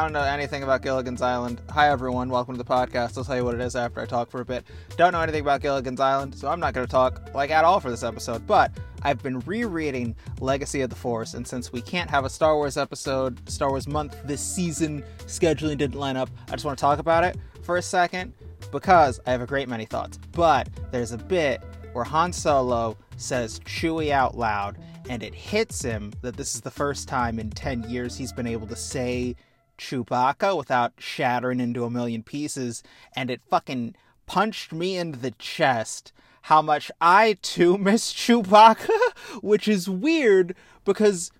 I don't know anything about Gilligan's Island. Hi, everyone. Welcome to the podcast. I'll tell you what it is after I talk for a bit. Don't know anything about Gilligan's Island, so I'm not going to talk like at all for this episode. But I've been rereading Legacy of the Force, and since we can't have a Star Wars episode, Star Wars month this season, scheduling didn't line up. I just want to talk about it for a second because I have a great many thoughts. But there's a bit where Han Solo says Chewie out loud, and it hits him that this is the first time in 10 years he's been able to say Chewbacca without shattering into a million pieces, and it fucking punched me in the chest how much I too miss Chewbacca, which is weird because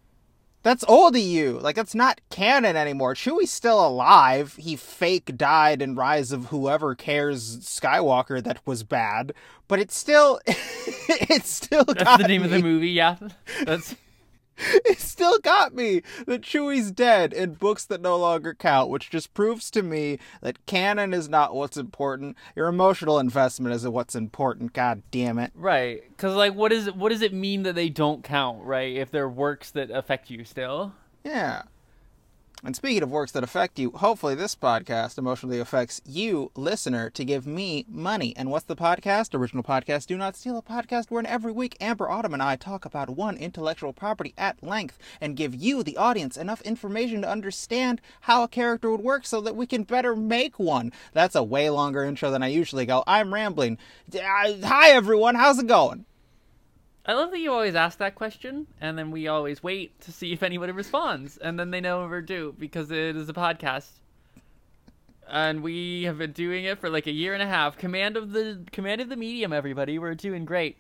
that's old EU. Like that's not canon anymore. Chewie's still alive. He fake died in Rise of Whoever Cares Skywalker that was bad, but it's still it's still That's the name me. of the movie, yeah. That's it still got me that Chewie's dead in books that no longer count, which just proves to me that canon is not what's important. Your emotional investment is what's important. God damn it. right. Cuz like what is what does it mean that they don't count, right? If they're works that affect you still? Yeah. And speaking of works that affect you, hopefully this podcast emotionally affects you, listener, to give me money. And what's the podcast? Original podcast Do Not Steal, a podcast wherein every week Amber Autumn and I talk about one intellectual property at length and give you, the audience, enough information to understand how a character would work so that we can better make one. That's a way longer intro than I usually go. I'm rambling. Uh, Hi, everyone. How's it going? I love that you always ask that question, and then we always wait to see if anybody responds, and then they never do because it is a podcast, and we have been doing it for like a year and a half. Command of the command of the medium, everybody. We're doing great.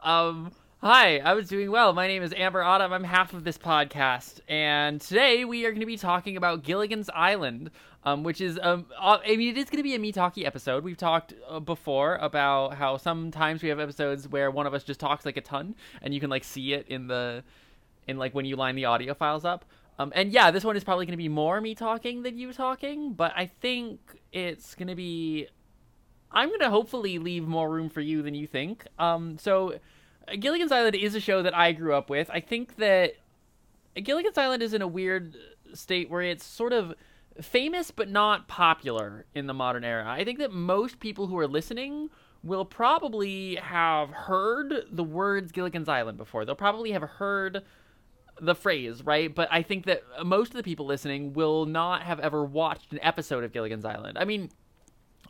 Um, hi, I was doing well. My name is Amber Autumn. I'm half of this podcast, and today we are going to be talking about Gilligan's Island, um, which is um, uh, I mean, it is going to be a me talky episode. We've talked uh, before about how sometimes we have episodes where one of us just talks like a ton, and you can like see it in the in like when you line the audio files up. Um, and yeah, this one is probably going to be more me talking than you talking, but I think it's going to be. I'm going to hopefully leave more room for you than you think. Um, so, Gilligan's Island is a show that I grew up with. I think that Gilligan's Island is in a weird state where it's sort of famous but not popular in the modern era. I think that most people who are listening will probably have heard the words Gilligan's Island before. They'll probably have heard the phrase, right? But I think that most of the people listening will not have ever watched an episode of Gilligan's Island. I mean,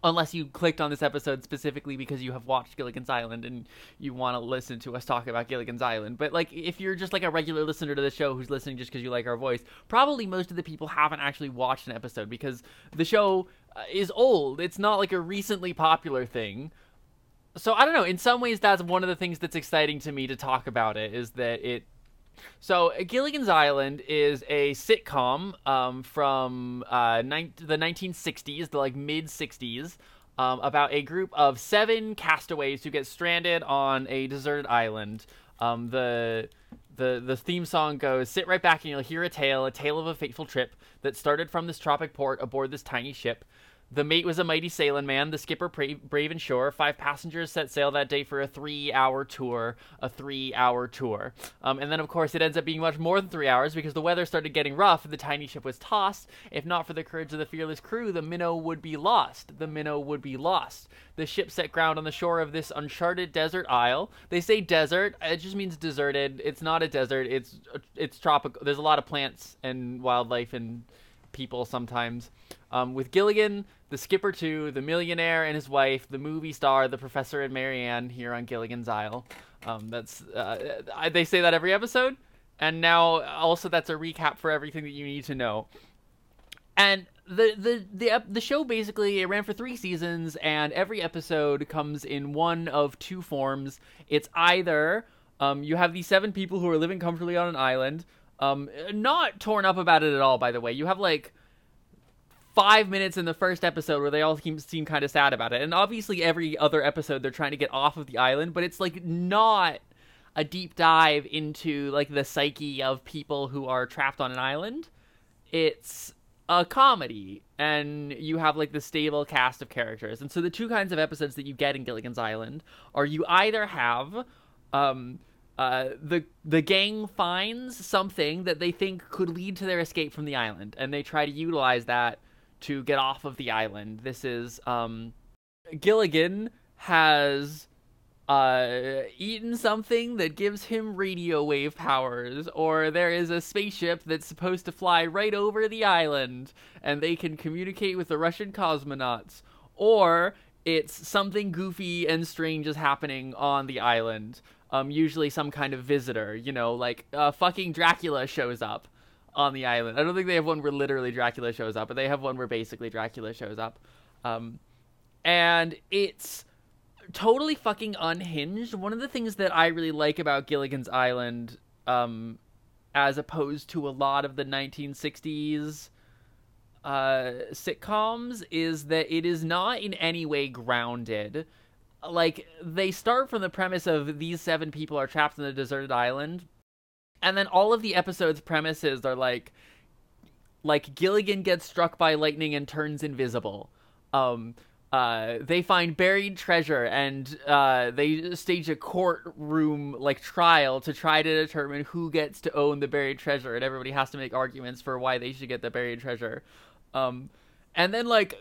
unless you clicked on this episode specifically because you have watched Gilligan's Island and you want to listen to us talk about Gilligan's Island. But like if you're just like a regular listener to the show who's listening just because you like our voice, probably most of the people haven't actually watched an episode because the show uh, is old. It's not like a recently popular thing. So I don't know, in some ways that's one of the things that's exciting to me to talk about it is that it so, Gilligan's Island is a sitcom um, from uh, nine- the 1960s, the like mid 60s, um, about a group of seven castaways who get stranded on a deserted island. Um, the the the theme song goes, "Sit right back and you'll hear a tale, a tale of a fateful trip that started from this tropic port aboard this tiny ship." The mate was a mighty sailing man, the skipper brave, brave and sure. Five passengers set sail that day for a three-hour tour, a three-hour tour. Um, and then, of course, it ends up being much more than three hours because the weather started getting rough. and The tiny ship was tossed. If not for the courage of the fearless crew, the minnow would be lost. The minnow would be lost. The ship set ground on the shore of this uncharted desert isle. They say desert; it just means deserted. It's not a desert. It's it's tropical. There's a lot of plants and wildlife and people sometimes. Um, with Gilligan, the skipper 2, the millionaire and his wife, the movie star, the professor and Mary Ann here on Gilligan's Isle. Um, that's uh, they say that every episode, and now also that's a recap for everything that you need to know. And the the the the show basically it ran for three seasons, and every episode comes in one of two forms. It's either um, you have these seven people who are living comfortably on an island, um, not torn up about it at all. By the way, you have like five minutes in the first episode where they all seem, seem kind of sad about it, and obviously every other episode they're trying to get off of the island, but it's like not a deep dive into like the psyche of people who are trapped on an island. It's a comedy and you have like the stable cast of characters. And so the two kinds of episodes that you get in Gilligan's Island are you either have um uh, the the gang finds something that they think could lead to their escape from the island, and they try to utilize that to get off of the island. This is um, Gilligan has uh, eaten something that gives him radio wave powers, or there is a spaceship that's supposed to fly right over the island, and they can communicate with the Russian cosmonauts, or it's something goofy and strange is happening on the island. Um, usually some kind of visitor, you know, like uh, fucking Dracula shows up on the island. I don't think they have one where literally Dracula shows up, but they have one where basically Dracula shows up. Um, and it's totally fucking unhinged. One of the things that I really like about Gilligan's Island, um, as opposed to a lot of the 1960s uh, sitcoms, is that it is not in any way grounded. Like, they start from the premise of these seven people are trapped in a deserted island, and then all of the episodes' premises are like, like Gilligan gets struck by lightning and turns invisible. Um, uh, they find buried treasure and uh, they stage a courtroom like trial to try to determine who gets to own the buried treasure, and everybody has to make arguments for why they should get the buried treasure. Um, and then like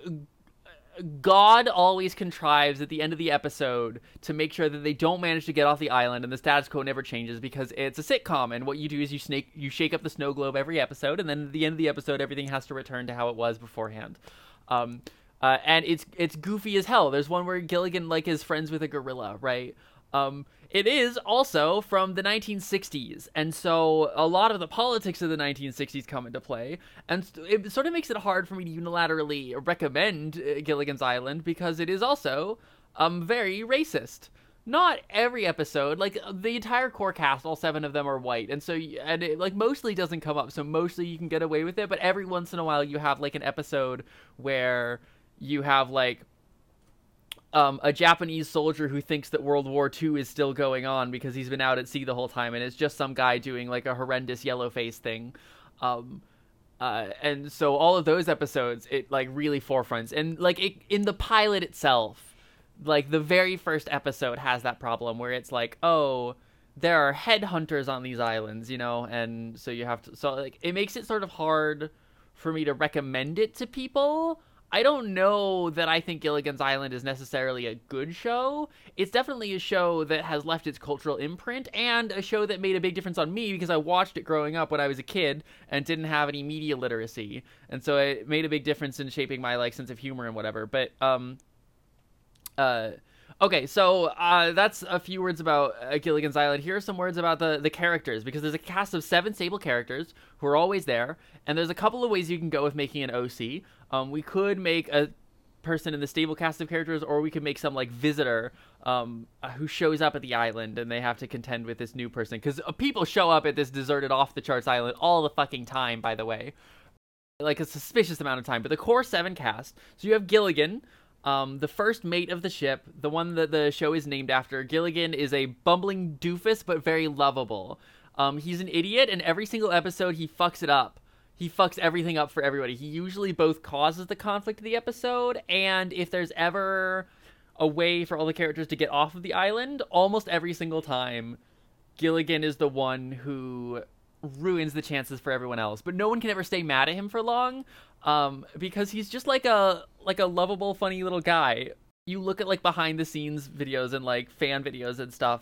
God always contrives at the end of the episode to make sure that they don't manage to get off the island, and the status quo never changes because it's a sitcom. And what you do is you snake you shake up the snow globe every episode, and then at the end of the episode, everything has to return to how it was beforehand. Um, uh, and it's it's goofy as hell. There's one where Gilligan like is friends with a gorilla, right? Um, it is also from the 1960s, and so a lot of the politics of the 1960s come into play, and it sort of makes it hard for me to unilaterally recommend uh, Gilligan's Island because it is also um very racist. Not every episode, like the entire core cast, all seven of them are white, and so and it like mostly doesn't come up, so mostly you can get away with it. But every once in a while, you have like an episode where you have like um, a Japanese soldier who thinks that World War II is still going on because he's been out at sea the whole time, and it's just some guy doing like a horrendous yellow face thing. Um, uh, and so all of those episodes, it like really forefronts, and like it, in the pilot itself, like the very first episode has that problem where it's like, oh, there are headhunters on these islands, you know, and so you have to, so like it makes it sort of hard for me to recommend it to people I don't know that I think Gilligan's Island is necessarily a good show. It's definitely a show that has left its cultural imprint and a show that made a big difference on me because I watched it growing up when I was a kid and didn't have any media literacy. And so it made a big difference in shaping my like sense of humor and whatever. But um uh Okay, so uh, that's a few words about uh, Gilligan's Island. Here are some words about the, the characters, because there's a cast of seven stable characters who are always there, and there's a couple of ways you can go with making an OC. Um, we could make a person in the stable cast of characters, or we could make some like visitor um, uh, who shows up at the island and they have to contend with this new person. Because uh, people show up at this deserted, off the charts island all the fucking time, by the way. Like a suspicious amount of time. But the core seven cast. So you have Gilligan, um, the first mate of the ship, the one that the show is named after. Gilligan is a bumbling doofus, but very lovable. Um, he's an idiot, and every single episode he fucks it up he fucks everything up for everybody. He usually both causes the conflict of the episode, and if there's ever a way for all the characters to get off of the island, almost every single time, Gilligan is the one who ruins the chances for everyone else. But no one can ever stay mad at him for long, um, because he's just like a like a lovable, funny little guy. You look at like behind the scenes videos and like fan videos and stuff.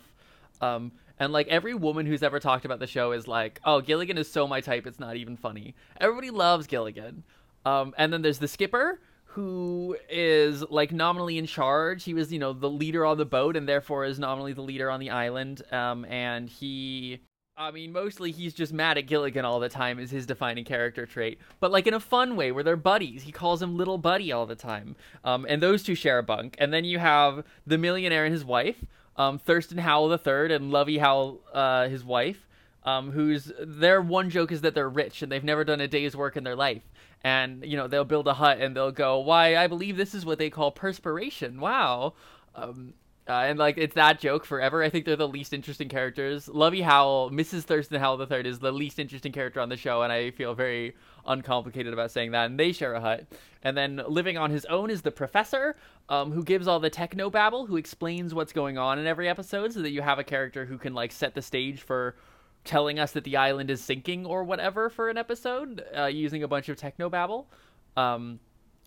Um, and like every woman who's ever talked about the show is like, "Oh, Gilligan is so my type. It's not even funny." Everybody loves Gilligan. Um, and then there's the skipper who is like nominally in charge. He was, you know, the leader on the boat and therefore is nominally the leader on the island. Um, and he I mean, mostly he's just mad at Gilligan all the time is his defining character trait, but like in a fun way where they're buddies. He calls him little buddy all the time. Um, and those two share a bunk. And then you have the millionaire and his wife, um, Thurston Howell III and Lovey Howell, uh, his wife, um, who's their one joke is that they're rich and they've never done a day's work in their life. And, you know, they'll build a hut and they'll go, why, I believe this is what they call perspiration. Wow. Um, Uh, and like it's that joke forever. I think they're the least interesting characters. Lovey Howell, Mrs. Thurston Howell the third is the least interesting character on the show, and I feel very uncomplicated about saying that. And they share a hut. And then living on his own is the professor, um, who gives all the techno babble, who explains what's going on in every episode, so that you have a character who can like set the stage for telling us that the island is sinking or whatever for an episode, uh, using a bunch of techno babble. Um,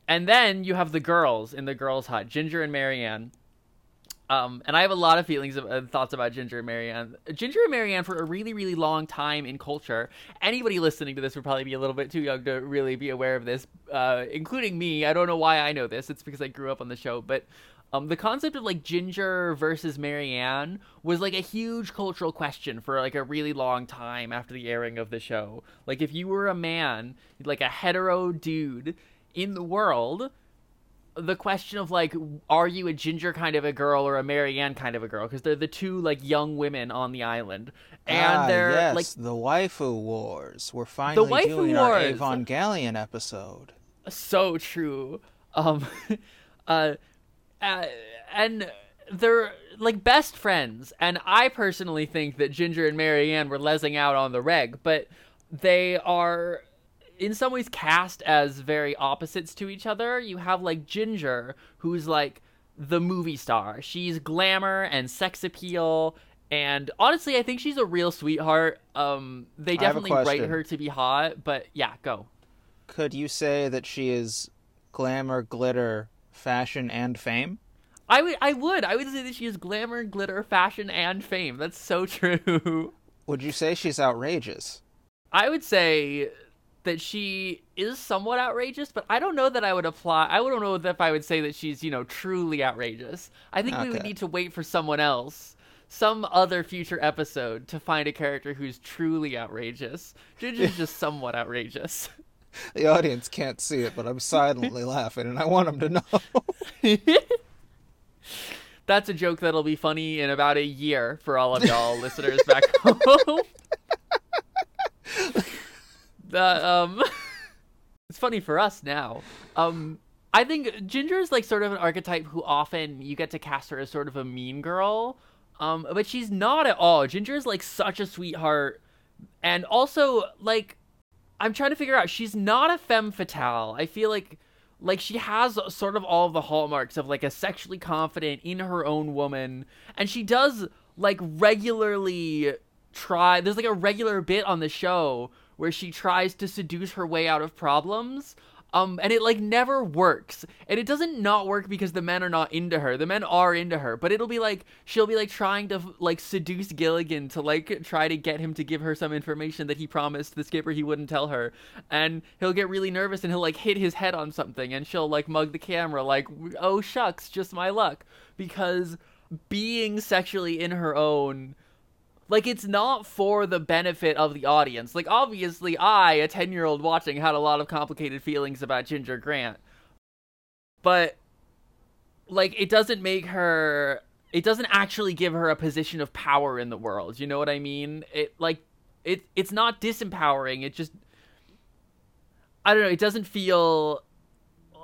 and then you have the girls in the girls' hut, Ginger and Mary Ann um, and I have a lot of feelings and thoughts about Ginger and Mary Ann. Ginger and Mary Ann, for a really, really long time in culture, anybody listening to this would probably be a little bit too young to really be aware of this, uh, including me. I don't know why I know this. It's because I grew up on the show. But um, the concept of like Ginger versus Mary Ann was like a huge cultural question for like a really long time after the airing of the show. Like, if you were a man, like a hetero dude in the world, the question of like are you a ginger kind of a girl or a Mary Ann kind of a girl? Because they're the two like young women on the island. And ah, they're yes, like the waifu wars. We're finally waifu doing our wars. evangelion episode. So true. Um uh, uh and they're like best friends. And i personally think that ginger and Mary Ann were lesing out on the reg but they are in some ways cast as very opposites to each other. You have like Ginger, who's like the movie star. She's glamour and sex appeal. And honestly, I think she's a real sweetheart. Um, they definitely write her to be hot, but yeah, go. Could you say that she is glamour, glitter, fashion, and fame? I would, I would, I would say that she is glamour, glitter, fashion, and fame. That's so true. Would you say she's outrageous? I would say that she is somewhat outrageous, but I don't know that I would apply. I don't know if I would say that she's, you know, truly outrageous. I think okay. we would need to wait for someone else, some other future episode, to find a character who's truly outrageous. Ginger's just somewhat outrageous. The audience can't see it, but I'm silently laughing, and I want them to know. That's a joke that'll be funny in about a year for all of y'all listeners back home um it's funny for us now. Um I think Ginger is like sort of an archetype who often you get to cast her as sort of a mean girl. Um but she's not at all. Ginger is like such a sweetheart and also like I'm trying to figure out she's not a femme fatale. I feel like like she has sort of all of the hallmarks of like a sexually confident in her own woman and she does like regularly try there's like a regular bit on the show where she tries to seduce her way out of problems. Um, and it like never works. And it doesn't not work because the men are not into her. The men are into her, but it'll be like she'll be like trying to like seduce Gilligan to like try to get him to give her some information that he promised the skipper he wouldn't tell her. And he'll get really nervous and he'll like hit his head on something and she'll like mug the camera like, "Oh shucks, just my luck." Because being sexually in her own like it's not for the benefit of the audience. Like obviously I, a 10-year-old watching had a lot of complicated feelings about Ginger Grant. But like it doesn't make her it doesn't actually give her a position of power in the world. You know what I mean? It like it it's not disempowering. It just I don't know, it doesn't feel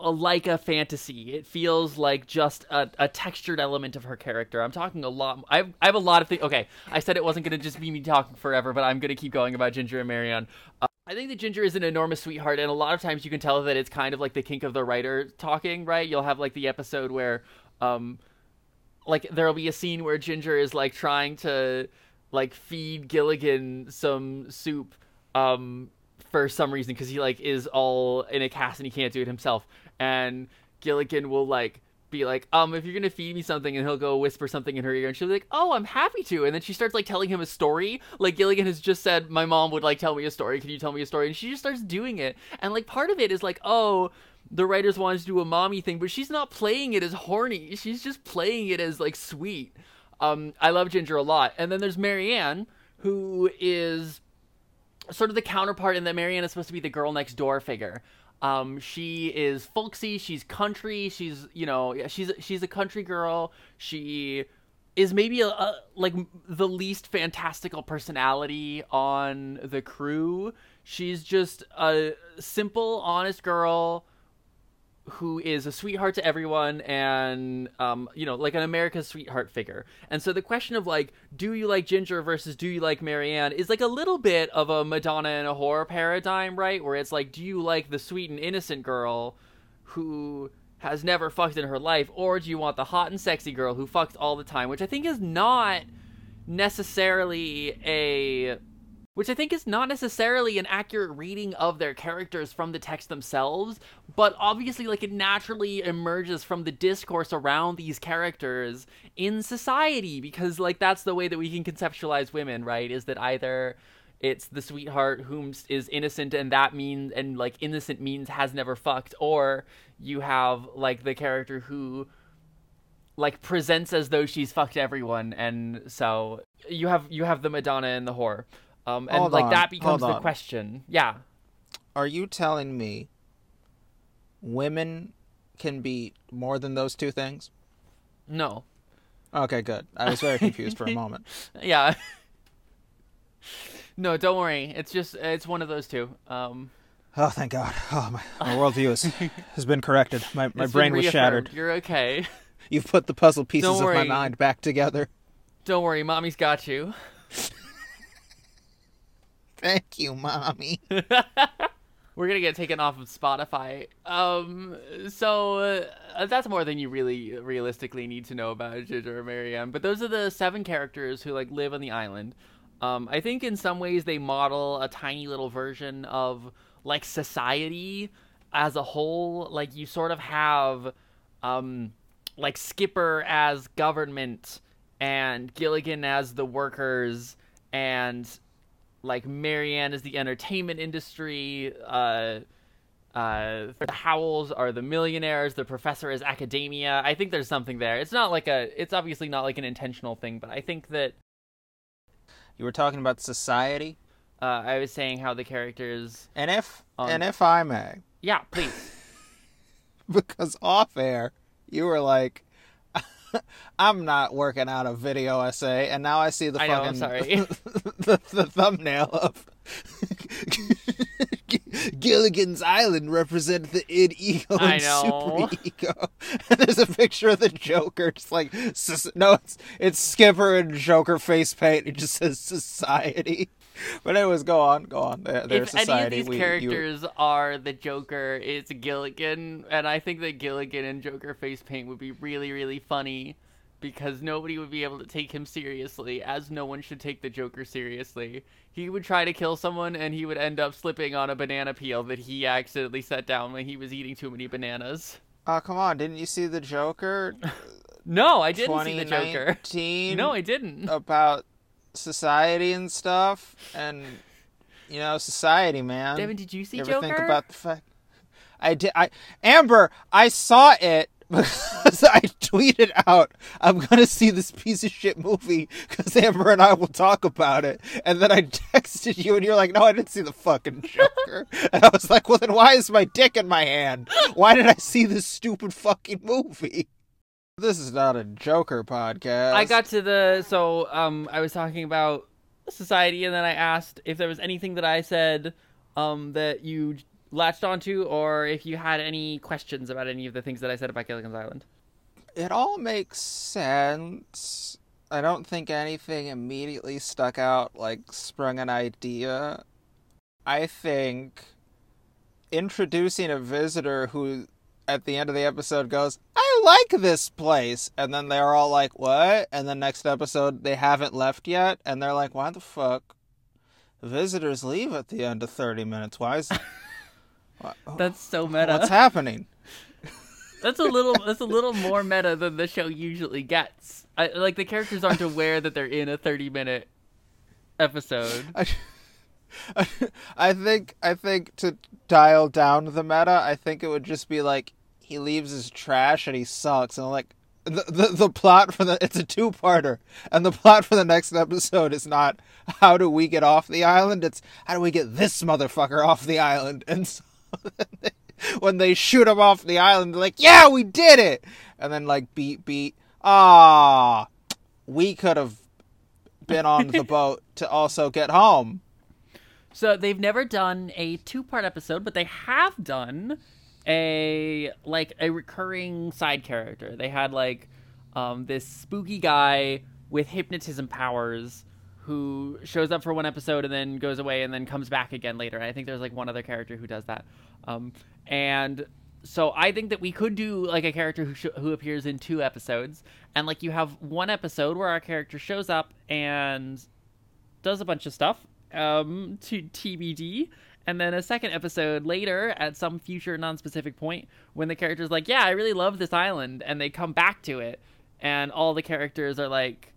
like a fantasy. It feels like just a, a, textured element of her character. I'm talking a lot. I have, I have a lot of things. Okay, I said it wasn't going to just be me talking forever, but I'm going to keep going about Ginger and Marion. Uh, I think that Ginger is an enormous sweetheart, and a lot of times you can tell that it's kind of like the kink of the writer talking, right? You'll have like the episode where, um, like there'll be a scene where Ginger is like trying to like feed Gilligan some soup, um, for some reason because he like is all in a cast and he can't do it himself and Gilligan will like be like, um, if you're gonna feed me something, and he'll go whisper something in her ear, and she'll be like, oh, I'm happy to, and then she starts like telling him a story. Like Gilligan has just said, my mom would like tell me a story. Can you tell me a story? And she just starts doing it, and like part of it is like, oh, the writers wanted to do a mommy thing, but she's not playing it as horny. She's just playing it as like sweet. Um, I love Ginger a lot, and then there's Mary Ann, who is sort of the counterpart in that Mary Ann is supposed to be the girl next door figure. Um, she is folksy. She's country. She's you know she's she's a country girl. She is maybe a, a, like the least fantastical personality on the crew. She's just a simple, honest girl who is a sweetheart to everyone and um, you know like an america's sweetheart figure. And so the question of like do you like ginger versus do you like Mary Ann is like a little bit of a madonna and a whore paradigm right? Where it's like do you like the sweet and innocent girl who has never fucked in her life or do you want the hot and sexy girl who fucks all the time? Which i think is not necessarily a which I think is not necessarily an accurate reading of their characters from the text themselves, but obviously, like, it naturally emerges from the discourse around these characters in society, because, like, that's the way that we can conceptualize women, right? Is that either it's the sweetheart whom is innocent and that means, and, like, innocent means has never fucked, or you have, like, the character who like presents as though she's fucked everyone and so you have you have the madonna and the whore um, and Hold like on, that becomes the on. question. Yeah. Are you telling me women can be more than those two things? No. Okay, good. I was very confused for a moment. Yeah. no, don't worry. It's just it's one of those two. Um, Oh, thank God. Oh, my, my worldview is, has been corrected. My, my brain was shattered. You're okay. You've put the puzzle pieces of my mind back together. Don't worry, mommy's got you. Thank you, mommy. We're gonna get taken off of Spotify. Um, so uh, that's more than you really realistically need to know about Ginger and Mary Ann. But those are the seven characters who like live on the island. Um, I think in some ways they model a tiny little version of like society as a whole. Like you sort of have, um, like Skipper as government and Gilligan as the workers and like Mary Ann is the entertainment industry. Uh, uh, the Howells are the millionaires. The professor is academia. I think there's something there. It's not like a. It's obviously not like an intentional thing, but I think that You were talking about society, uh, I was saying how the characters. and if Um, and if I may, Yeah, please. because off air you were like, "I'm not working out a video essay," and now I see the I know, fucking I'm sorry. the, the thumbnail of Gilligan's Island represent the id ego I and know. super ego. And there's a picture of the Joker, just like no, it's it's Skipper and Joker face paint. It just says society. But anyways, go on, go on. Their, their if society. any of these we- you- characters are the Joker, it's Gilligan, and I think that Gilligan and Joker face paint would be really, really funny because nobody would be able to take him seriously, as no one should take the Joker seriously. He would try to kill someone, and he would end up slipping on a banana peel that he accidentally set down when he was eating too many bananas. Oh come on! Didn't you see the Joker? No, I didn't see the Joker. 2019 No, I didn't. about society and stuff, and you know society, man. Devin, did you see you ever Joker? think about the fact? I did. I Amber, I saw it because I tweeted out, "I'm gonna see this piece of shit movie because Amber and I will talk about it." And then I texted you, and you're like, "No, I didn't see the fucking Joker." and I was like, "Well, then why is my dick in my hand? Why did I see this stupid fucking movie?" This is not a Joker podcast. I got to the so um I was talking about society and then I asked if there was anything that I said um that you latched onto or if you had any questions about any of the things that I said about Gilligan's Island. It all makes sense. I don't think anything immediately stuck out like sprung an idea. I think introducing a visitor who at the end of the episode goes, I like this place. And then they're all like, what? And the next episode, they haven't left yet. And they're like, why the fuck? Visitors leave at the end of 30 minutes. Why is. Wha- oh, That's so meta. What's happening? that's a little that's a little more meta than the show usually gets. I, like the characters aren't aware that they're in a 30 minute episode. I, I think I think to dial down the meta, I think it would just be like he leaves his trash and he sucks, and like the the, the plot for the it's a two parter, and the plot for the next episode is not how do we get off the island, it's how do we get this motherfucker off the island, and so when they shoot him off the island, they're like, yeah, we did it, and then like beat beat, ah, we could have been on the boat to also get home. So they've never done a two part episode, but they have done a like a recurring side character. They had like um, this spooky guy with hypnotism powers who shows up for one episode and then goes away and then comes back again later. And I think there's like one other character who does that. Um, and so I think that we could do like a character who sh- who appears in two episodes, and like you have one episode where our character shows up and does a bunch of stuff um, to TBD, and then a second episode later at some future non-specific point when the character's like, "Yeah, I really love this island," and they come back to it, and all the characters are like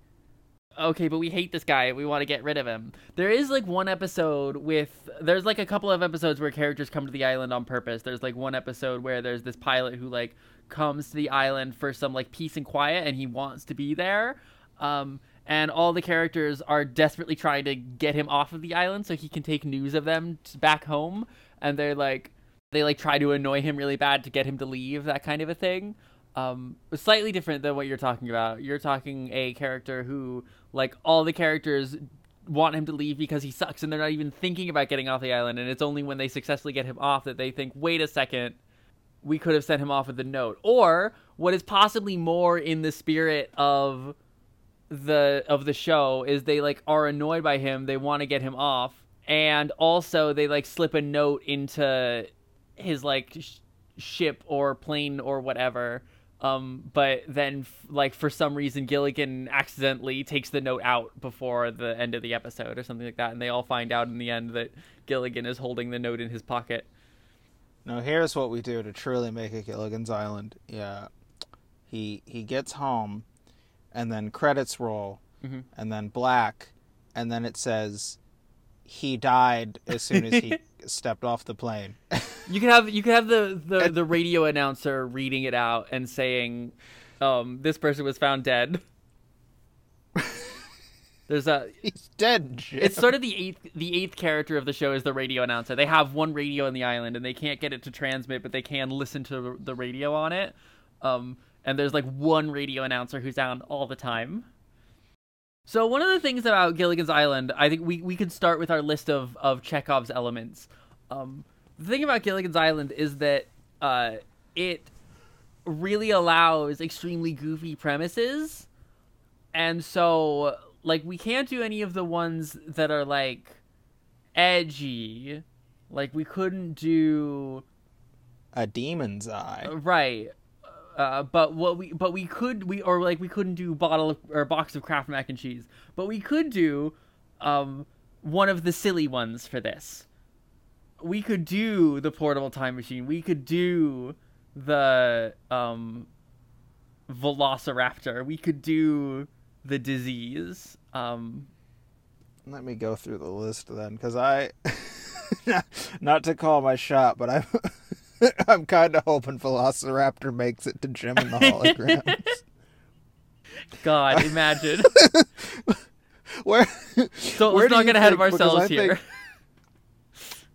okay, but we hate this guy. We want to get rid of him. There is like one episode with there's like a couple of episodes where characters come to the island on purpose. There's like one episode where there's this pilot who like comes to the island for some like peace and quiet and he wants to be there. Um and all the characters are desperately trying to get him off of the island so he can take news of them back home and they're like they like try to annoy him really bad to get him to leave that kind of a thing um, slightly different than what you're talking about. You're talking a character who, like, all the characters want him to leave because he sucks, and they're not even thinking about getting off the island. And it's only when they successfully get him off that they think, "Wait a second, we could have sent him off with a note." Or what is possibly more in the spirit of the of the show is they like are annoyed by him. They want to get him off, and also they like slip a note into his like sh- ship or plane or whatever um, but then, f- like for some reason, Gilligan accidentally takes the note out before the end of the episode or something like that, and they all find out in the end that Gilligan is holding the note in his pocket. Now here's what we do to truly make it Gilligan's Island. Yeah, he he gets home, and then credits roll, mm-hmm. and then black, and then it says he died as soon as he stepped off the plane. you could have you could have the, the, the radio announcer reading it out and saying, um, "This person was found dead." There's a he's dead. Jim. It's sort of the eighth the eighth character of the show is the radio announcer. They have one radio on the island and they can't get it to transmit, but they can listen to the radio on it. Um, and there's like one radio announcer who's on all the time. So one of the things about Gilligan's Island, I think we, we could start with our list of, of Chekhov's elements. Um, the thing about Gilligan's Island is that uh, it really allows extremely goofy premises, and so like we can't do any of the ones that are like edgy. Like we couldn't do a demon's eye, right? Uh, but what we but we could we or like we couldn't do bottle of, or box of Kraft mac and cheese, but we could do um, one of the silly ones for this. We could do the portable time machine. We could do the um, Velociraptor. We could do the disease. Um, Let me go through the list then, because I, not to call my shot, but I'm. I'm kind of hoping Velociraptor makes it to Jem and the Holograms. God, imagine. where? So where let's not get ahead of ourselves I here. Think,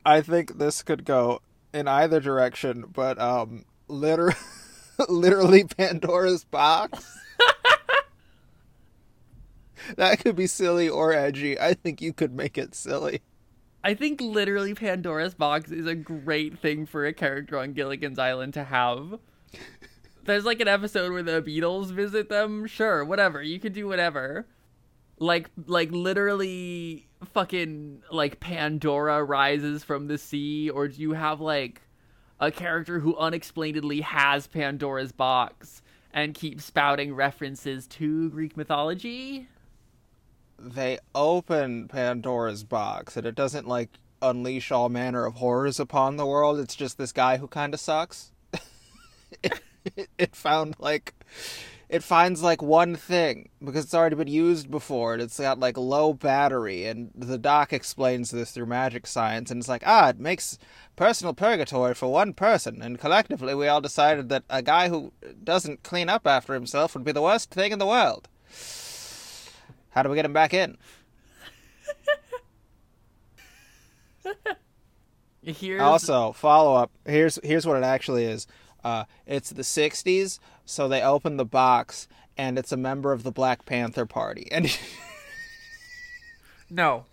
I think this could go in either direction, but um, literally, literally Pandora's box. that could be silly or edgy. I think you could make it silly. I think literally Pandora's box is a great thing for a character on Gilligan's Island to have. There's like an episode where the Beatles visit them. Sure, whatever. You could do whatever. Like like literally fucking like Pandora rises from the sea or do you have like a character who unexplainedly has Pandora's box and keeps spouting references to Greek mythology? They open Pandora's box and it doesn't like unleash all manner of horrors upon the world. It's just this guy who kind of sucks. it, it, found like it finds like one thing because it's already been used before and it's got like low battery and the doc explains this through magic science and it's like ah it makes personal purgatory for one person and collectively we all decided that a guy who doesn't clean up after himself would be the worst thing in the world how do we get him back in? Here's... Also, follow up. Here's here's what it actually is. Uh, it's the '60s, so they open the box, and it's a member of the Black Panther Party. And no,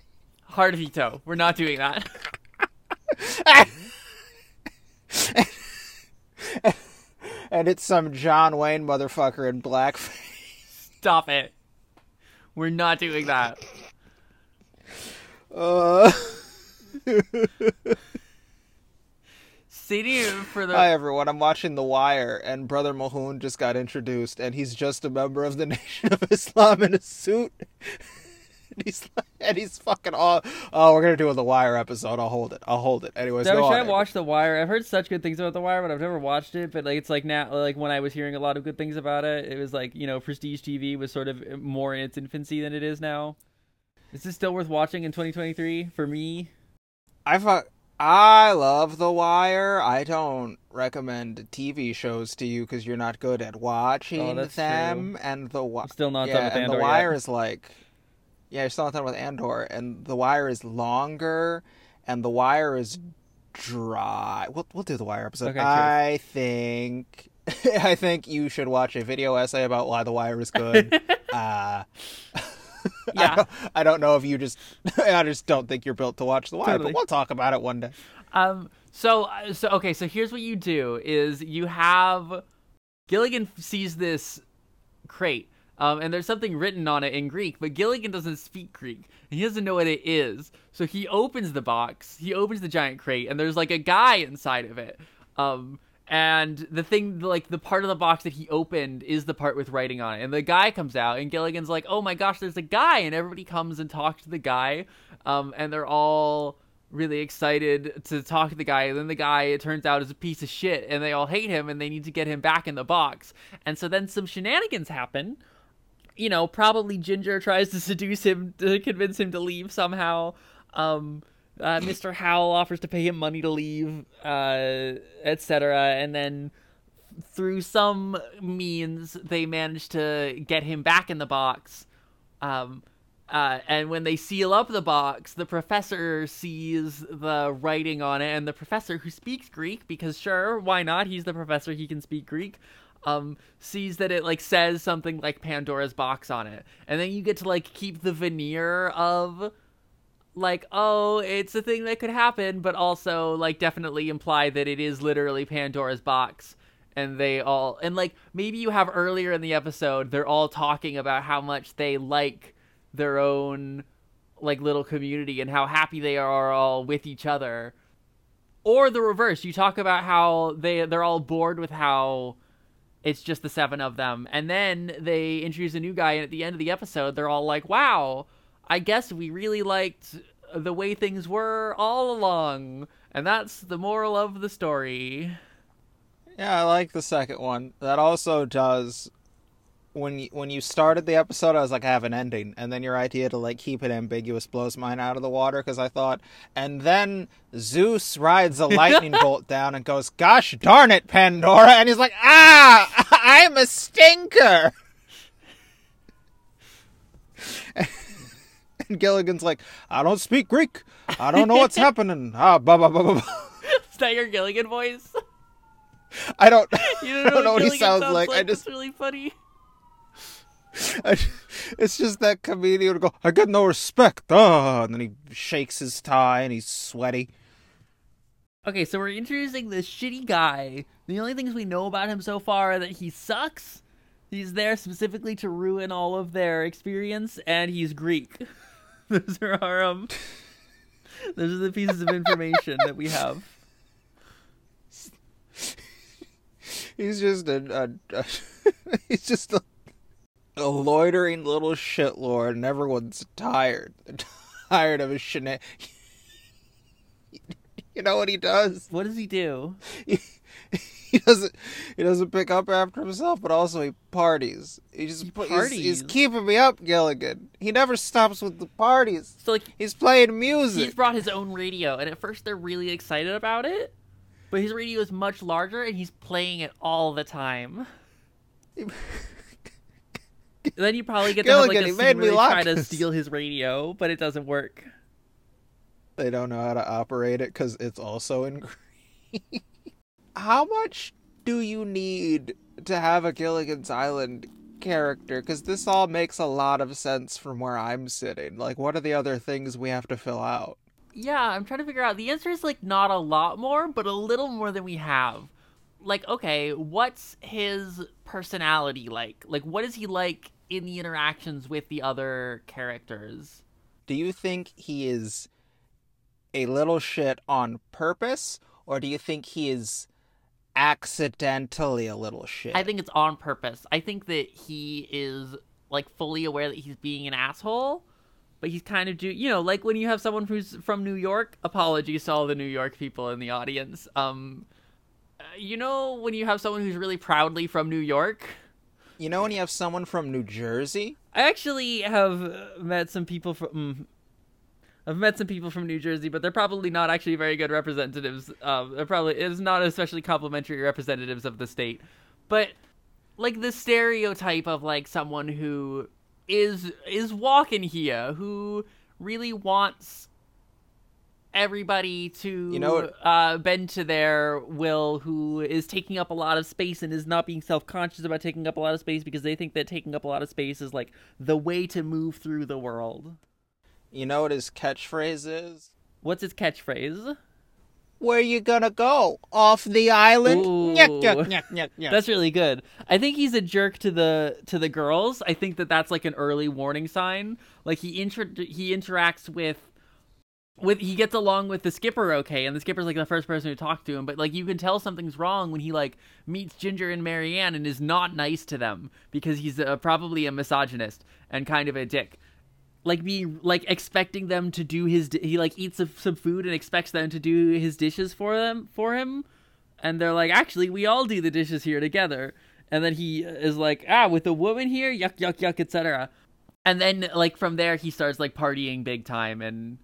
hard veto. We're not doing that. and it's some John Wayne motherfucker in blackface. Stop it. We're not doing that. Uh, Sitting for the hi everyone, I'm watching The Wire, and Brother Mouzone just got introduced, and he's just a member of the Nation of Islam in a suit. And he's and he's fucking all. Oh, we're gonna do a The Wire episode. I'll hold it. I'll hold it. Anyways, I go was on. trying to watch The Wire. I've heard such good things about The Wire, but I've never watched it. But like, it's like now, like when I was hearing a lot of good things about it, it was like you know, prestige TV was sort of more in its infancy than it is now. Is this still worth watching in 2023 for me? I fuck. I love The Wire. I don't recommend TV shows to you because you're not good at watching Oh, them. And the Wi- I'm still not yeah, done with and Andor The Wire yet. is like, yeah, you're still not done with Andor, and The Wire is longer, and The Wire is dry. We'll we'll do The Wire episode. Okay. I think. I think you should watch a video essay about why The Wire is good. uh, I Yeah. don't, I don't know if you just. I just don't think you're built to watch The Wire, Totally. but we'll talk about it one day. Um. So so okay. So here's what you do: is you have Gilligan sees this crate. Um, and there's something written on it in Greek, but Gilligan doesn't speak Greek. He doesn't know what it is. So he opens the box, he opens the giant crate, and there's like a guy inside of it. Um, and the thing, like the part of the box that he opened is the part with writing on it. And the guy comes out, and Gilligan's like, oh my gosh, there's a guy. And everybody comes and talks to the guy. Um, and they're all really excited to talk to the guy. And then the guy, it turns out, is a piece of shit, and they all hate him, and they need to get him back in the box. And so then some shenanigans happen. You know, probably Ginger tries to seduce him to convince him to leave somehow. Um, uh, Mr. Howell offers to pay him money to leave, uh, etc. And then through some means, they manage to get him back in the box. Um, uh, and when they seal up the box, the professor sees the writing on it, and the professor, who speaks Greek, because sure, why not? He's the professor; he can speak Greek. Um, sees that it like says something like Pandora's box on it, and then you get to like keep the veneer of like, oh, it's a thing that could happen, but also like definitely imply that it is literally Pandora's box. And they all, and like maybe you have earlier in the episode, they're all talking about how much they like their own like little community and how happy they are all with each other. Or the reverse, you talk about how they they're all bored with how it's just the seven of them. And then they introduce a new guy and at the end of the episode they're all like, "Wow, I guess we really liked the way things were all along." And that's the moral of the story. Yeah, I like the second one. That also does when you, when you started the episode, I was like, I have an ending, and then your idea to like keep it ambiguous blows mine out of the water because I thought, and then Zeus rides a lightning bolt down and goes, "Gosh darn it, Pandora!" and he's like, "Ah, I'm a stinker." and Gilligan's like, "I don't speak Greek. I don't know what's happening." Ah, blah blah blah blah. Is that your Gilligan voice? I don't. You don't know, don't know what he Gilligan sounds like. I It's just really funny. I, it's just that comedian would go, I get no respect, ah, and then he shakes his tie and he's sweaty. Okay, so we're introducing this shitty guy. The only things we know about him so far are that he sucks. He's there specifically to ruin all of their experience, and he's Greek. those are our um. Those are the pieces of information that we have. He's just a, a, a he's just a, a loitering little shitlord, and everyone's tired. They're tired of his shenan. you know what he does? What does he do? He, he doesn't he doesn't pick up after himself, but also he parties. He just He put- he's, he's keeping me up, Gilligan. He never stops with the parties. So like He's playing music. he's brought his own radio, and at first they're really excited about it, but his radio is much larger, and he's playing it all the time. then you probably get to have like Gilligan, a he scene made where they try to steal his radio, but it doesn't work. they don't know how to operate it because it's also in Greek. how much do you need to have a Gilligan's Island character? Because this all makes a lot of sense from where I'm sitting. Like, what are the other things we have to fill out? Yeah, I'm trying to figure out. The answer is like not a lot more, but a little more than we have. like okay, what's his personality like? Like what is he like in the interactions with the other characters? Do you think he is a little shit on purpose, or do you think he is accidentally a little shit? I think it's on purpose. I think that he is like fully aware that he's being an asshole, but he's kind of do you know like when you have someone who's from New York. Apologies to all the New York people in the audience. Um, uh, you know when you have someone who's really proudly from New York. You know when you have someone from New Jersey? I actually have met some people from. mm, I've met some people from New Jersey, but they're probably not actually very good representatives. Um, they're probably it's not especially complimentary representatives of the state. But like the stereotype of like someone who is is walking here, who really wants everybody to You know what- uh, bend to their will, who is taking up a lot of space and is not being self conscious about taking up a lot of space because they think that taking up a lot of space is like the way to move through the world. You know what his catchphrase is? What's his catchphrase? Where you gonna go? Off the island? Nyuk, nyuk, nyuk, nyuk, nyuk. That's really good. I think he's a jerk to the to the girls. I think that that's like an early warning sign. Like he inter- he interacts with with he gets along with the skipper okay, and the skipper's like the first person to talk to him. But like you can tell something's wrong when he like meets Ginger and Mary Ann and is not nice to them because he's uh, probably a misogynist and kind of a dick. Like be like expecting them to do his di- he like eats some, some food and expects them to do his dishes for them for him and they're like, actually, we all do the dishes here together. And then he is like, ah, with a woman here, yuck, yuck, yuck, etc. And then, like, from there, he starts, like, partying big time and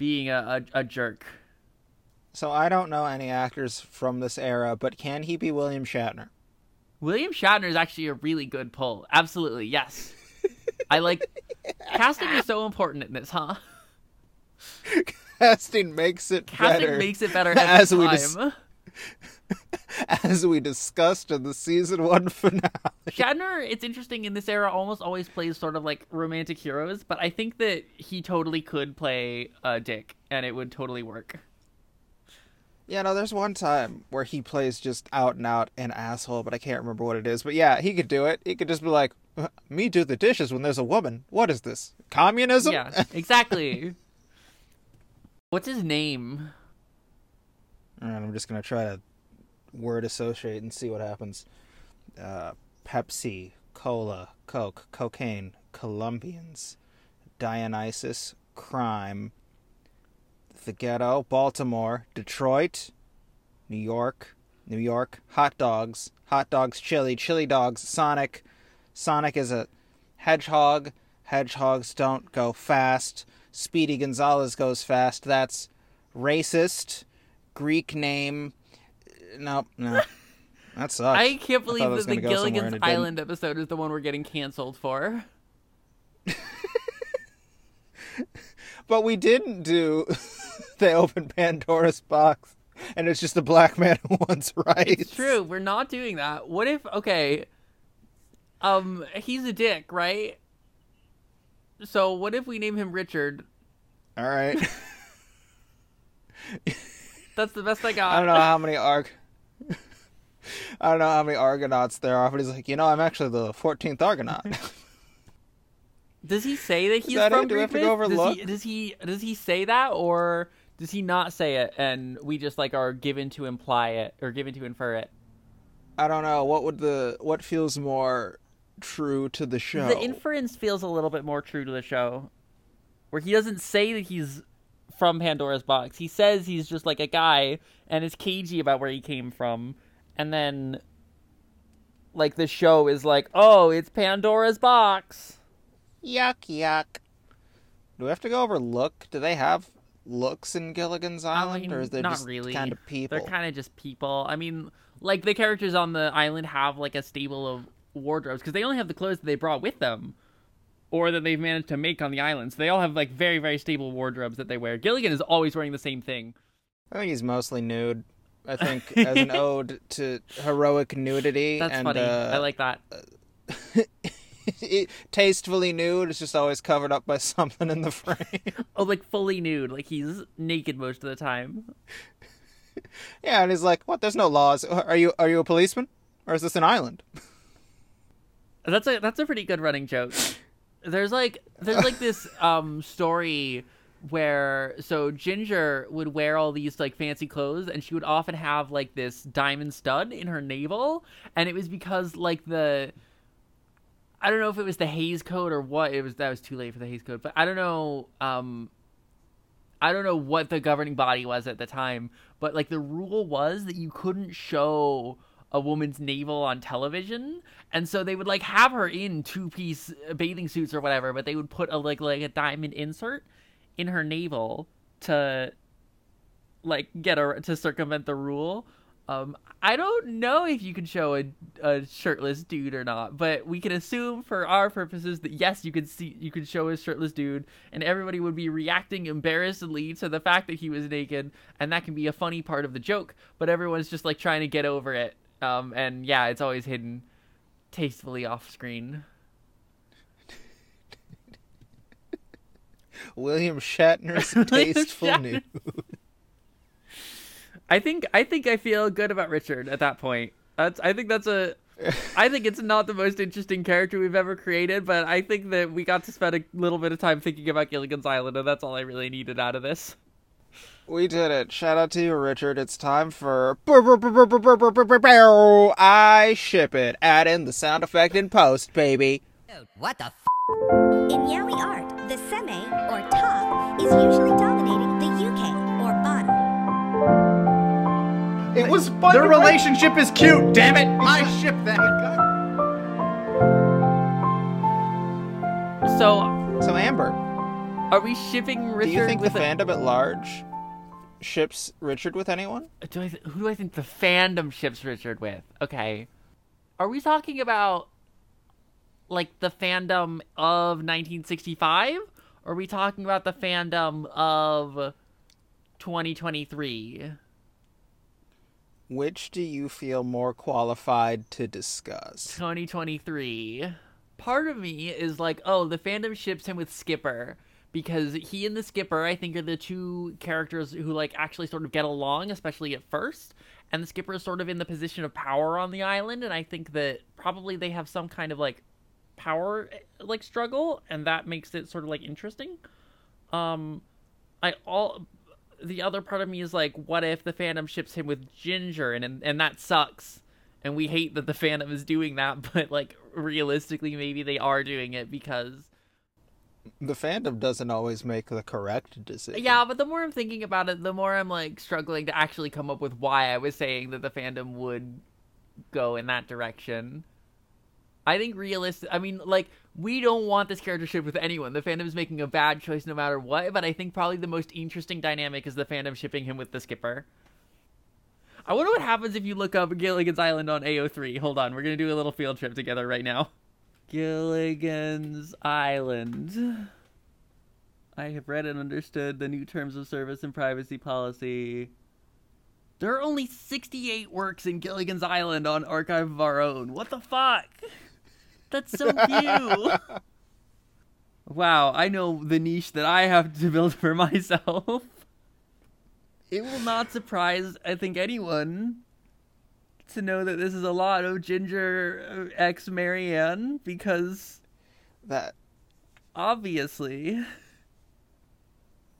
being a, a, a jerk. So I don't know any actors from this era, but can he be William Shatner? William Shatner is actually a really good pull. Absolutely, yes. I like casting is so important in this, huh? Casting makes it Casting better. makes it better as we time. dis- as we discussed in the season one finale. Shatner, it's interesting in this era, almost always plays sort of like romantic heroes, but I think that he totally could play a dick, and it would totally work. Yeah, no, there's one time where he plays just out and out an asshole, but I can't remember what it is. But yeah, he could do it. He could just be like, "Uh, "Me do the dishes when there's a woman. What is this? Communism?" Yeah, exactly. What's his name? Alright, I'm just gonna try to word associate and see what happens. Uh, Pepsi, cola, Coke, cocaine, Colombians, Dionysus, crime, the ghetto, Baltimore, Detroit, New York, New York, hot dogs, hot dogs, chili, chili dogs, Sonic. Sonic is a hedgehog. Hedgehogs don't go fast. Speedy Gonzalez goes fast. That's racist. Greek name. Nope, no. That sucks. I can't believe it was that the gonna go somewhere and Gilligan's it didn't. Island episode is the one we're getting canceled for. But we didn't do they open Pandora's box and it's just a black man who wants rights. It's true. We're not doing that. What if okay, um he's a dick, right? So what if we name him Richard? All right. That's the best I got. I don't know how many arg I don't know how many Argonauts there are, but he's like, you know, I'm actually the 14th Argonaut. Does he say that he's that from it? Do we have to go over does he, does he does he say that or does he not say it and we just like are given to imply it or given to infer it? I don't know what would the what feels more true to the show. The inference feels a little bit more true to the show, where he doesn't say that he's from Pandora's box. He says he's just like a guy and is cagey about where he came from, and then like the show is like, oh, it's Pandora's box. yuck yuck. Do we have to go over look? Do they have looks in Gilligan's Island, mean, or is there not just really. kind of people? They're kind of just people. I mean, like the characters on the island have like a stable of wardrobes because they only have the clothes that they brought with them, or that they've managed to make on the island. So they all have like very very stable wardrobes that they wear. Gilligan is always wearing the same thing. I think he's mostly nude. I think as an ode to heroic nudity That's and funny. uh, I like that. tastefully nude. It's just always covered up by something in the frame. Oh, like fully nude. Like he's naked most of the time. yeah, and he's like, "What? There's no laws. Are you are you a policeman, or is this an island?" That's a that's a pretty good running joke. There's like there's like this um story where so Ginger would wear all these like fancy clothes and she would often have like this diamond stud in her navel and it was because like the I don't know if it was the Hays Code or what it was that was too late for the Hays Code but I don't know um I don't know what the governing body was at the time but like the rule was that you couldn't show a woman's navel on television and so they would like have her in two piece bathing suits or whatever but they would put a like like a diamond insert in her navel to like get her to circumvent the rule um i don't know if you can show a, a shirtless dude or not but we can assume for our purposes that yes you could see you could show a shirtless dude and everybody would be reacting embarrassedly to the fact that he was naked and that can be a funny part of the joke but everyone's just like trying to get over it um, and yeah, it's always hidden tastefully off screen. William Shatner's William tasteful Shatner. nude. I think I think I feel good about Richard at that point. That's I think that's a I think it's not the most interesting character we've ever created, but I think that we got to spend a little bit of time thinking about Gilligan's Island, and that's all I really needed out of this. We did it. Shout out to you, Richard. It's time for I ship it. Add in the sound effect in post, baby. Dude, what the f? In Yaoi art, the seme, or top, is usually dominating the uke, or bottom. It was Their Their relationship is cute, damn it! I ship that. So, So, Amber, are we shipping Richard do you think the with a- fandom at large ships Richard with anyone? do I th- who do I think the fandom ships Richard with? Okay. Are we talking about like the fandom of 1965 or are we talking about the fandom of 2023? Which do you feel more qualified to discuss? 2023. Part of me is like, oh, the fandom ships him with Skipper because he and the Skipper, I think, are the two characters who like actually sort of get along, especially at first. And the Skipper is sort of in the position of power on the island, and I think that probably they have some kind of like power like struggle, and that makes it sort of like interesting. Um, I all the other part of me is like, what if the fandom ships him with Ginger, and and, and that sucks, and we hate that the fandom is doing that, but like realistically, maybe they are doing it because The fandom doesn't always make the correct decision. yeah. But the more I'm thinking about it, the more I'm like struggling to actually come up with why I was saying that the fandom would go in that direction. I think realistic. I mean, like we don't want this character ship with anyone. The fandom is making a bad choice no matter what. But I think probably the most interesting dynamic is the fandom shipping him with the skipper. I wonder what happens if you look up Gilligan's Island on AO3. Hold on, we're gonna do a little field trip together right now. Gilligan's Island. I have read and understood the new terms of service and privacy policy. There are only 68 works in Gilligan's Island on Archive of Our Own. What the fuck? That's so few. wow, I know the niche that I have to build for myself. It will not surprise, I think, anyone to know that this is a lot of Ginger uh, X Mary Ann because That, obviously.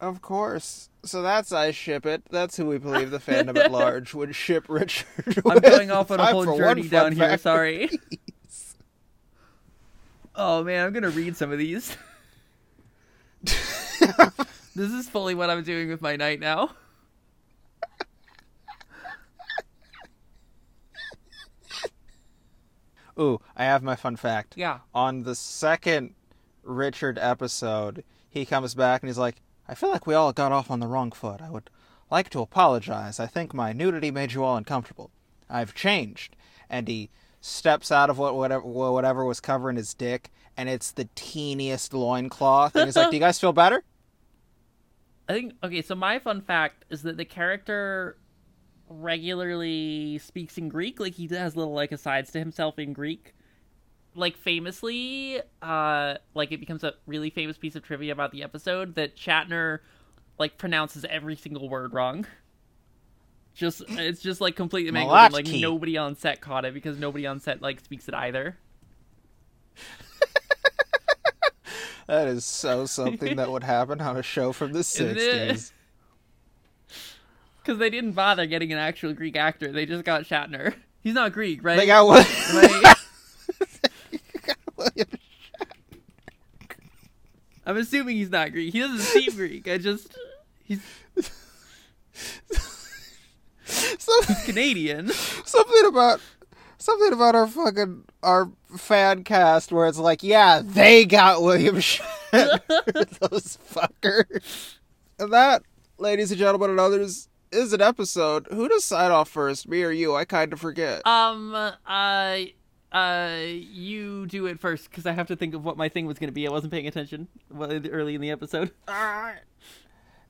of course. So that's I ship it. That's who we believe the fandom at large would ship Richard. I'm going off on a Time whole journey fun down here. Sorry. Oh man, I'm gonna read some of these. this is fully what I'm doing with my night now. Ooh, I have my fun fact. Yeah. On the second Richard episode, he comes back and he's like, I feel like we all got off on the wrong foot. I would like to apologize. I think my nudity made you all uncomfortable. I've changed. And he steps out of what whatever whatever was covering his dick, and it's the teeniest loincloth. And he's like, Do you guys feel better? I think okay, so my fun fact is that the character regularly speaks in Greek, like he has little like asides to himself in Greek. Like famously, uh like it becomes a really famous piece of trivia about the episode that Shatner like pronounces every single word wrong. Just it's just like completely mangled. and, like nobody on set caught it because nobody on set like speaks it either. That is so something that would happen on a show from the 60s. Because they didn't bother getting an actual Greek actor. They just got Shatner. He's not Greek, right? They got one. Right? I'm assuming he's not Greek. He doesn't seem Greek. I just he's Some- Canadian. something about something about our fucking our fan cast where it's like, yeah, they got William Shatner, those fuckers. And that, ladies and gentlemen, and others, is an episode. Who does sign off first, me or you? I kind of forget. Um, uh, uh, you do it first because I have to think of what my thing was gonna be. I wasn't paying attention early in the episode. Alright.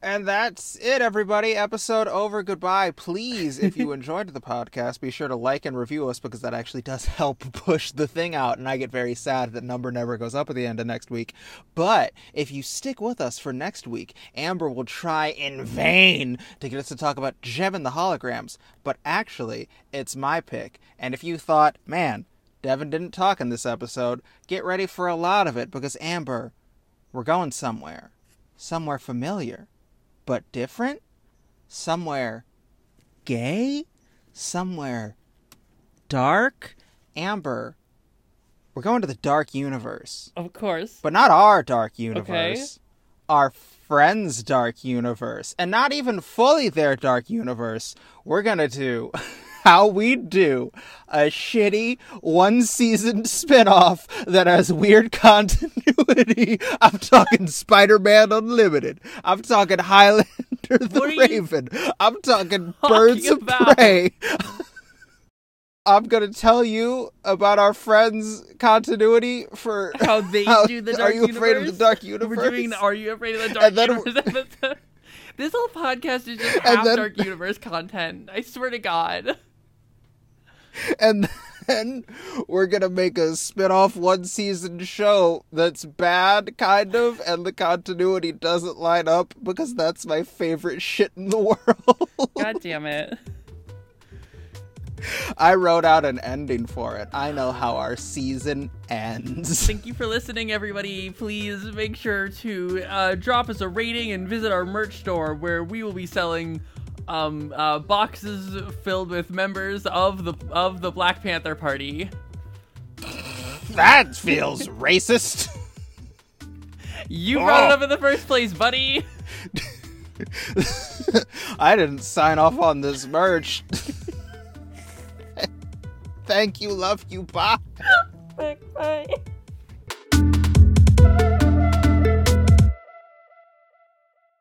And that's it, everybody. Episode over. Goodbye. Please, if you enjoyed the podcast, be sure to like and review us because that actually does help push the thing out. And I get very sad that number never goes up at the end of next week. But if you stick with us for next week, Amber will try in vain to get us to talk about Jem and the Holograms. But actually, it's my pick. And if you thought, man, Devin didn't talk in this episode, get ready for a lot of it because Amber, we're going somewhere. Somewhere familiar, but different. Somewhere gay. Somewhere dark. Amber, we're going to the dark universe. Of course. But not our dark universe. Our friends' dark universe. And not even fully their dark universe. We're gonna do how we do a shitty one season spin-off that has weird continuity. I'm talking Spider-Man Unlimited. I'm talking Highlander the are Raven. I'm talking Birds of? Prey. I'm gonna tell you about our friends' continuity for How they how- do the Are dark you afraid of the universe? dark We're universe? doing the Are You Afraid of the Dark Universe. This whole podcast is just half then- Dark Universe content. I swear to God. and then we're gonna make a spin-off one season show that's bad kind of and the continuity doesn't line up because that's my favorite shit in the world God damn it. i wrote out an ending for it i know how our season ends Thank you for listening, everybody. Please make sure to uh, drop us a rating and visit our merch store where we will be selling um, uh, boxes filled with members of the of the Black Panther Party. that feels racist You brought it Oh. up in the first place, buddy. i didn't sign off on this merch thank you love you bye Bye.